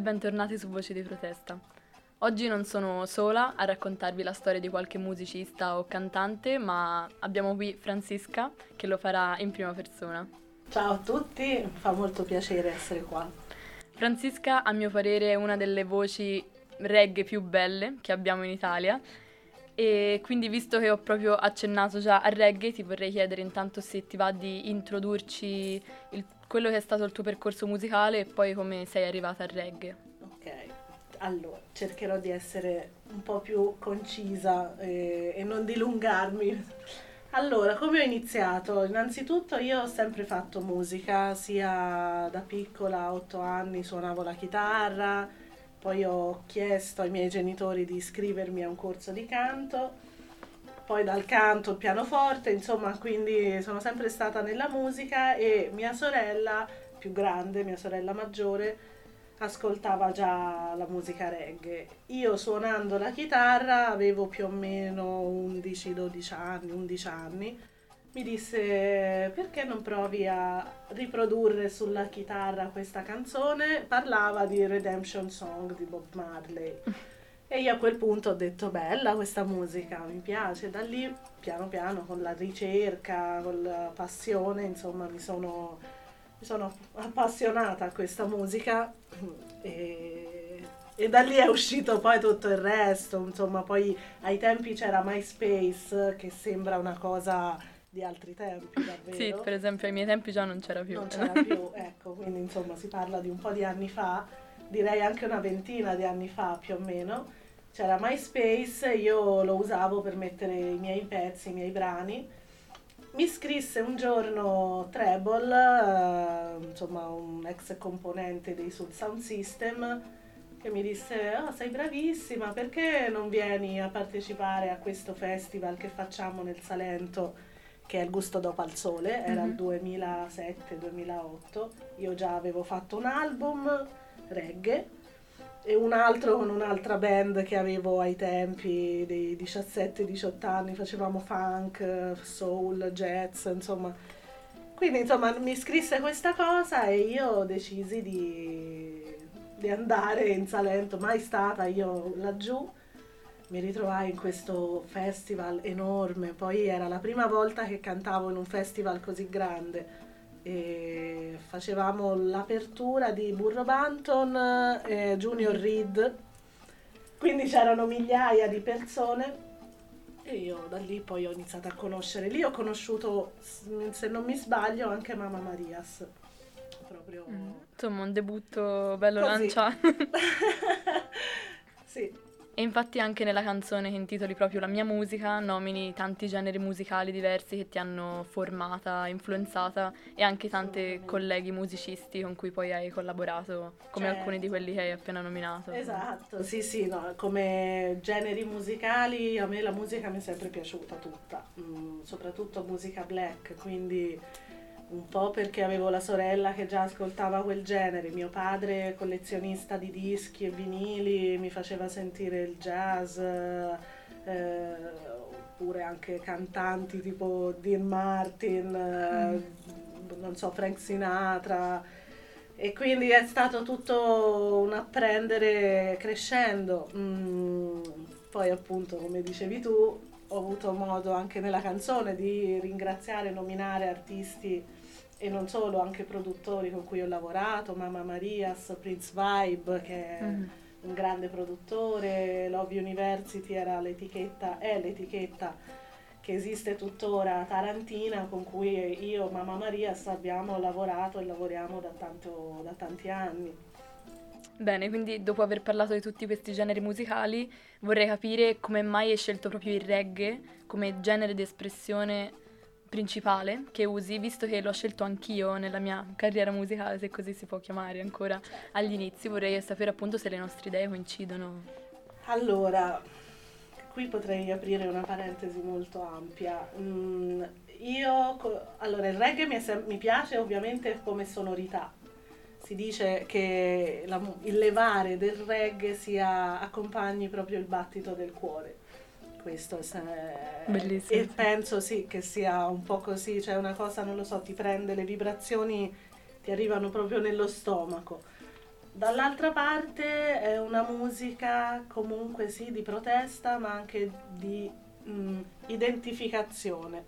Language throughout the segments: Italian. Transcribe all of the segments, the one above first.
bentornati su Voci di Protesta. Oggi non sono sola a raccontarvi la storia di qualche musicista o cantante, ma abbiamo qui Francisca che lo farà in prima persona. Ciao a tutti, fa molto piacere essere qua. Francisca, a mio parere, è una delle voci reggae più belle che abbiamo in Italia e quindi visto che ho proprio accennato già al reggae, ti vorrei chiedere intanto se ti va di introdurci il, quello che è stato il tuo percorso musicale e poi come sei arrivata al reggae. Ok, allora cercherò di essere un po' più concisa e, e non dilungarmi. Allora, come ho iniziato? Innanzitutto io ho sempre fatto musica, sia da piccola, a otto anni suonavo la chitarra, poi ho chiesto ai miei genitori di iscrivermi a un corso di canto, poi dal canto il pianoforte, insomma, quindi sono sempre stata nella musica e mia sorella più grande, mia sorella maggiore, ascoltava già la musica reggae. Io suonando la chitarra avevo più o meno 11-12 anni, 11 anni mi disse perché non provi a riprodurre sulla chitarra questa canzone? Parlava di Redemption Song di Bob Marley. E io a quel punto ho detto bella questa musica, mi piace. Da lì piano piano con la ricerca, con la passione, insomma mi sono, mi sono appassionata a questa musica e, e, da lì è uscito poi tutto il resto. Insomma poi ai tempi c'era MySpace che sembra una cosa di altri tempi, davvero. Sì, per esempio ai miei tempi già non c'era più. Non c'era più, ecco, quindi insomma si parla di un po' di anni fa, direi anche una ventina di anni fa più o meno. C'era MySpace, io lo usavo per mettere i miei pezzi, i miei brani. Mi scrisse un giorno Treble, eh, insomma un ex componente dei Soul Sound System, che mi disse, oh, sei bravissima, perché non vieni a partecipare a questo festival che facciamo nel Salento? che è Il gusto dopo al sole, era mm-hmm. il 2007-2008, io già avevo fatto un album reggae e un altro con un'altra band che avevo ai tempi dei 17-18 anni, facevamo funk, soul, jazz, insomma. Quindi insomma mi scrisse questa cosa e io decisi di, di andare in Salento, mai stata io laggiù. Mi ritrovai in questo festival enorme, poi era la prima volta che cantavo in un festival così grande e facevamo l'apertura di Burro Banton e Junior Reed, quindi c'erano migliaia di persone e io da lì poi ho iniziato a conoscere, lì ho conosciuto, se non mi sbaglio, anche Mamma Marias. Proprio... Mm, insomma, un debutto bello Così. lanciato. sì. E infatti anche nella canzone che intitoli proprio La mia musica nomini tanti generi musicali diversi che ti hanno formata, influenzata e anche tanti colleghi musicisti con cui poi hai collaborato, come certo. alcuni di quelli che hai appena nominato. Esatto, sì sì, no, come generi musicali a me la musica mi è sempre piaciuta tutta, mm, soprattutto musica black, quindi un po' perché avevo la sorella che già ascoltava quel genere, mio padre collezionista di dischi e vinili mi faceva sentire il jazz, eh, oppure anche cantanti tipo Dean Martin, eh, non so, Frank Sinatra. E quindi è stato tutto un apprendere crescendo. Mm, poi appunto, come dicevi tu, ho avuto modo anche nella canzone di ringraziare e nominare artisti e non solo, anche produttori con cui ho lavorato, Mamma Marias, Prince Vibe che è mm. un grande produttore, Love University era l'etichetta, è l'etichetta che esiste tuttora Tarantina con cui io e Mamma Marias abbiamo lavorato e lavoriamo da, tanto, da tanti anni. Bene, quindi dopo aver parlato di tutti questi generi musicali vorrei capire come mai hai scelto proprio il reggae come genere di espressione principale che usi, visto che l'ho scelto anch'io nella mia carriera musicale, se così si può chiamare ancora agli inizi, vorrei sapere appunto se le nostre idee coincidono. Allora, qui potrei aprire una parentesi molto ampia. Mm, io, allora, il reggae mi, sem- mi, piace ovviamente come sonorità. Si dice che la, il levare del reggae sia, accompagni proprio il battito del cuore questo bellissimo. E penso sì che sia un po' così, cioè una cosa, non lo so, ti prende le vibrazioni, ti arrivano proprio nello stomaco. Dall'altra parte è una musica comunque sì di protesta ma anche di mh, identificazione.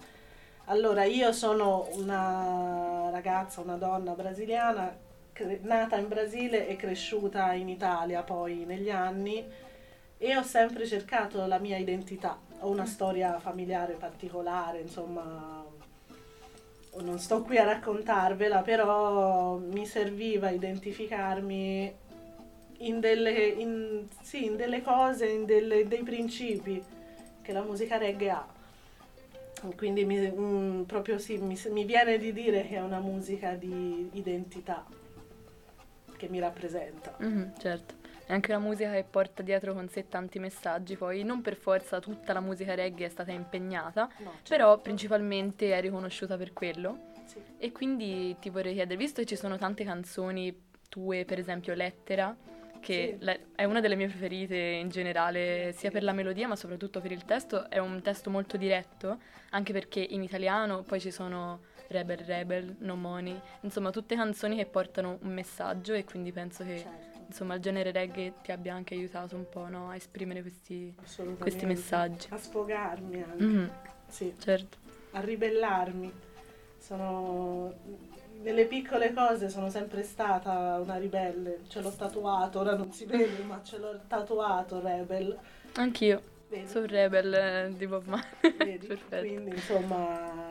Allora io sono una ragazza, una donna brasiliana nata in Brasile e cresciuta in Italia poi negli anni e ho sempre cercato la mia identità. Ho una storia familiare particolare, insomma, non sto qui a raccontarvela, però mi serviva identificarmi in delle, in, sì, in delle cose, in delle, dei principi che la musica reggae ha. Quindi mi, mm, proprio sì, mi, mi viene di dire che è una musica di identità che mi rappresenta. Mm-hmm, certo. È anche una musica che porta dietro con sé tanti messaggi, poi non per forza tutta la musica reggae è stata impegnata, no, certo. però principalmente è riconosciuta per quello. Sì. E quindi ti vorrei chiedere, visto che ci sono tante canzoni tue, per esempio Lettera, che sì. è una delle mie preferite in generale, sia per la melodia ma soprattutto per il testo, è un testo molto diretto, anche perché in italiano poi ci sono Rebel Rebel, No Money, insomma tutte canzoni che portano un messaggio e quindi penso che certo. Insomma il genere reggae ti abbia anche aiutato un po' no? a esprimere questi, questi, messaggi. A sfogarmi anche, mm-hmm. sì. certo. A ribellarmi. Sono nelle piccole cose sono sempre stata una ribelle, ce l'ho tatuato, ora non si vede, ma ce l'ho tatuato Rebel. Anch'io. Vedi? Sono Rebel eh, di Bob Marley. Quindi insomma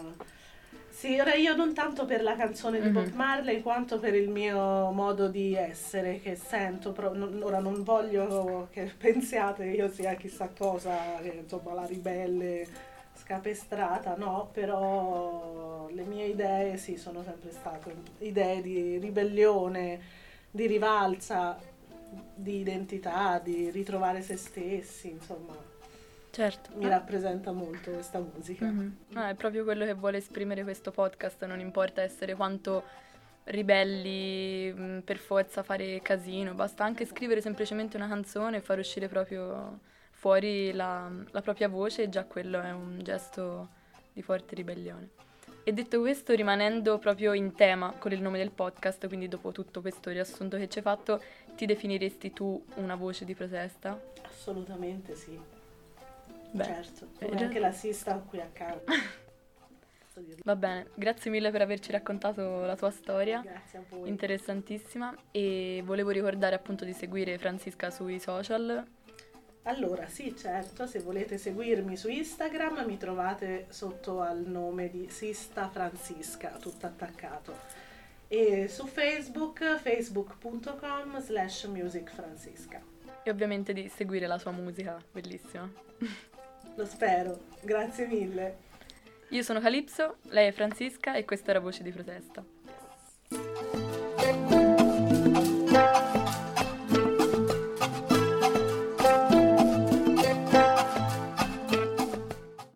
sì, ora io non tanto per la canzone di mm-hmm. Bob Marley quanto per il mio modo di essere che sento, pro- non, ora non voglio che pensiate che io sia chissà cosa, che insomma la ribelle scapestrata, no, però le mie idee sì sono sempre state idee di ribellione, di rivalsa, di identità, di ritrovare se stessi, insomma. Certo. Mi rappresenta molto questa musica. Mm-hmm. Ah, è proprio quello che vuole esprimere questo podcast, non importa essere quanto ribelli mm, per forza fare casino, basta anche scrivere semplicemente una canzone e far uscire proprio fuori la, la propria voce e già quello è un gesto di forte ribellione. E detto questo, rimanendo proprio in tema con il nome del podcast, quindi dopo tutto questo riassunto che ci hai fatto, ti definiresti tu una voce di protesta? Assolutamente sì. Beh, certo, come anche la sista qui accanto. Va bene, grazie mille per averci raccontato la tua storia. Grazie a voi. Interessantissima. E volevo ricordare appunto di seguire Francisca sui social. Allora, sì, certo, se volete seguirmi su Instagram mi trovate sotto al nome di Sista Francisca, tutto attaccato. E su Facebook, facebook.com slash musicfrancisca. E ovviamente di seguire la sua musica, bellissima. Lo spero, grazie mille. Io sono Calypso, lei è Francisca e questa era Voce di Protesta.